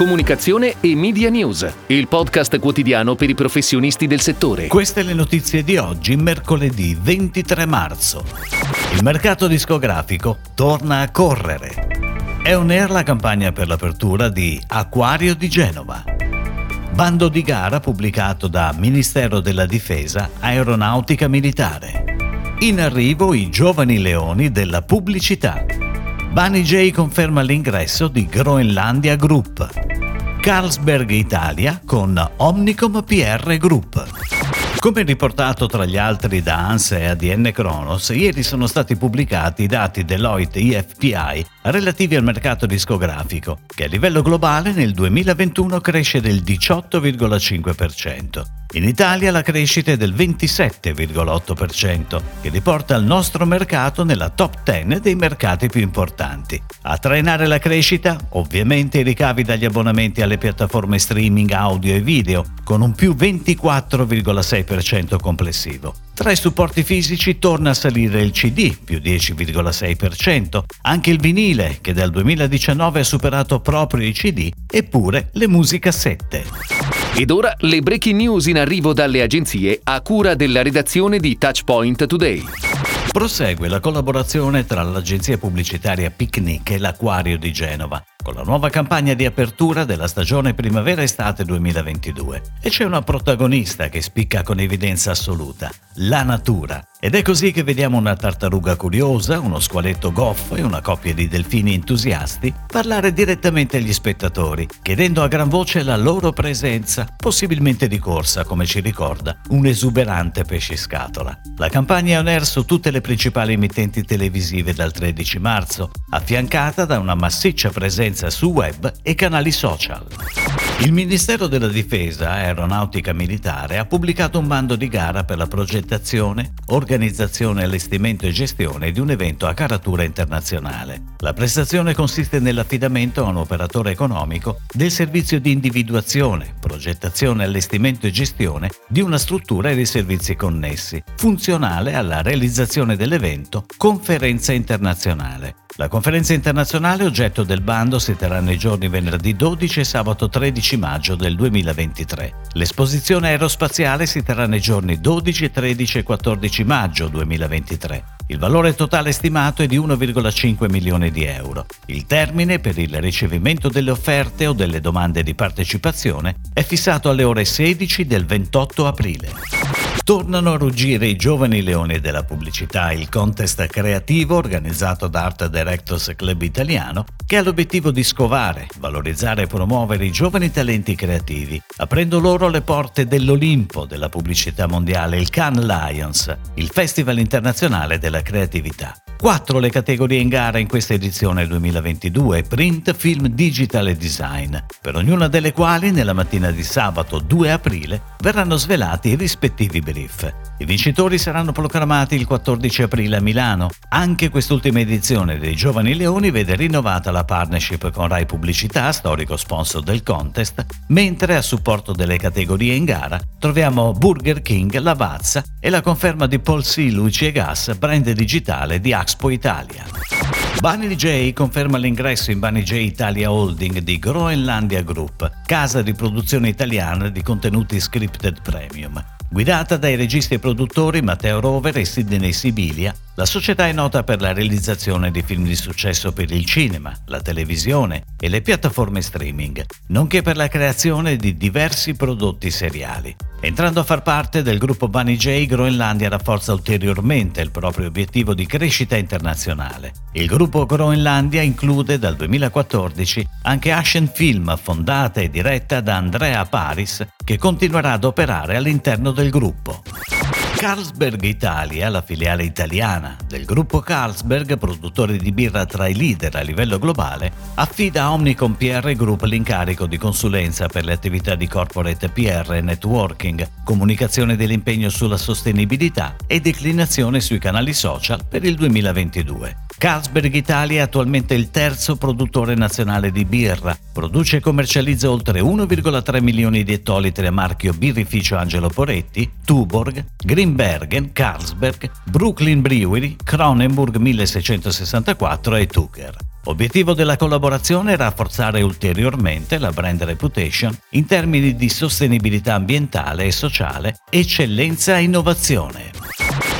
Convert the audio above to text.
comunicazione e media news, il podcast quotidiano per i professionisti del settore. Queste le notizie di oggi, mercoledì 23 marzo. Il mercato discografico torna a correre. È on air la campagna per l'apertura di Acquario di Genova. Bando di gara pubblicato da Ministero della Difesa Aeronautica Militare. In arrivo i giovani leoni della pubblicità. Bunny J conferma l'ingresso di Groenlandia Group. Carlsberg Italia con Omnicom PR Group. Come riportato tra gli altri da ANSA e ADN Kronos, ieri sono stati pubblicati i dati Deloitte IFPI relativi al mercato discografico, che a livello globale nel 2021 cresce del 18,5%. In Italia la crescita è del 27,8%, che riporta il nostro mercato nella top 10 dei mercati più importanti. A trainare la crescita, ovviamente i ricavi dagli abbonamenti alle piattaforme streaming audio e video, con un più 24,6% complessivo. Tra i supporti fisici torna a salire il CD, più 10,6%, anche il vinile, che dal 2019 ha superato proprio i CD, eppure le musicassette. Ed ora le breaking news in arrivo dalle agenzie a cura della redazione di Touchpoint Today. Prosegue la collaborazione tra l'agenzia pubblicitaria Picnic e l'Aquario di Genova con la nuova campagna di apertura della stagione primavera-estate 2022. E c'è una protagonista che spicca con evidenza assoluta, la natura. Ed è così che vediamo una tartaruga curiosa, uno squaletto goffo e una coppia di delfini entusiasti parlare direttamente agli spettatori, chiedendo a gran voce la loro presenza, possibilmente di corsa, come ci ricorda un esuberante pesciscatola. La campagna è on air su tutte le principali emittenti televisive dal 13 marzo, affiancata da una massiccia presenza su web e canali social. Il Ministero della Difesa Aeronautica Militare ha pubblicato un bando di gara per la progettazione, organizzazione, allestimento e gestione di un evento a caratura internazionale. La prestazione consiste nell'affidamento a un operatore economico del servizio di individuazione, progettazione, allestimento e gestione di una struttura e dei servizi connessi, funzionale alla realizzazione dell'evento Conferenza internazionale. La conferenza internazionale oggetto del bando si terrà nei giorni venerdì 12 e sabato 13 maggio del 2023. L'esposizione aerospaziale si terrà nei giorni 12, 13 e 14 maggio 2023. Il valore totale stimato è di 1,5 milioni di euro. Il termine per il ricevimento delle offerte o delle domande di partecipazione è fissato alle ore 16 del 28 aprile. Tornano a ruggire i giovani leoni della pubblicità, il contest creativo organizzato da Art Directors Club Italiano, che ha l'obiettivo di scovare, valorizzare e promuovere i giovani talenti creativi, aprendo loro le porte dell'Olimpo della pubblicità mondiale, il Cannes Lions, il Festival internazionale della creatività. Quattro le categorie in gara in questa edizione 2022, print, film, digital e design, per ognuna delle quali nella mattina di sabato 2 aprile verranno svelati i rispettivi brief. I vincitori saranno proclamati il 14 aprile a Milano. Anche quest'ultima edizione dei Giovani Leoni vede rinnovata la partnership con Rai Pubblicità, storico sponsor del contest, mentre a supporto delle categorie in gara troviamo Burger King, Lavazza e la conferma di Paul C. Luci e Gas, brand digitale di Axel Expo Italia. Bunny J conferma l'ingresso in Bunny J Italia Holding di Groenlandia Group, casa di produzione italiana di contenuti scripted premium. Guidata dai registi e produttori Matteo Rover e Sidney Sibilia, la società è nota per la realizzazione di film di successo per il cinema, la televisione e le piattaforme streaming, nonché per la creazione di diversi prodotti seriali. Entrando a far parte del gruppo Bunny J, Groenlandia rafforza ulteriormente il proprio obiettivo di crescita internazionale. Il gruppo Groenlandia include dal 2014 anche Ashen Film, fondata e diretta da Andrea Paris, che continuerà ad operare all'interno del gruppo. Carlsberg Italia, la filiale italiana del gruppo Carlsberg, produttore di birra tra i leader a livello globale, affida a Omnicom PR Group l'incarico di consulenza per le attività di corporate PR e networking, comunicazione dell'impegno sulla sostenibilità e declinazione sui canali social per il 2022. Carlsberg Italia è attualmente il terzo produttore nazionale di birra, produce e commercializza oltre 1,3 milioni di ettolitri a marchio birrificio Angelo Poretti, Tuborg, Grimbergen, Carlsberg, Brooklyn Brewery, Cronenburg 1664 e Tucker. Obiettivo della collaborazione è rafforzare ulteriormente la brand reputation in termini di sostenibilità ambientale e sociale, eccellenza e innovazione.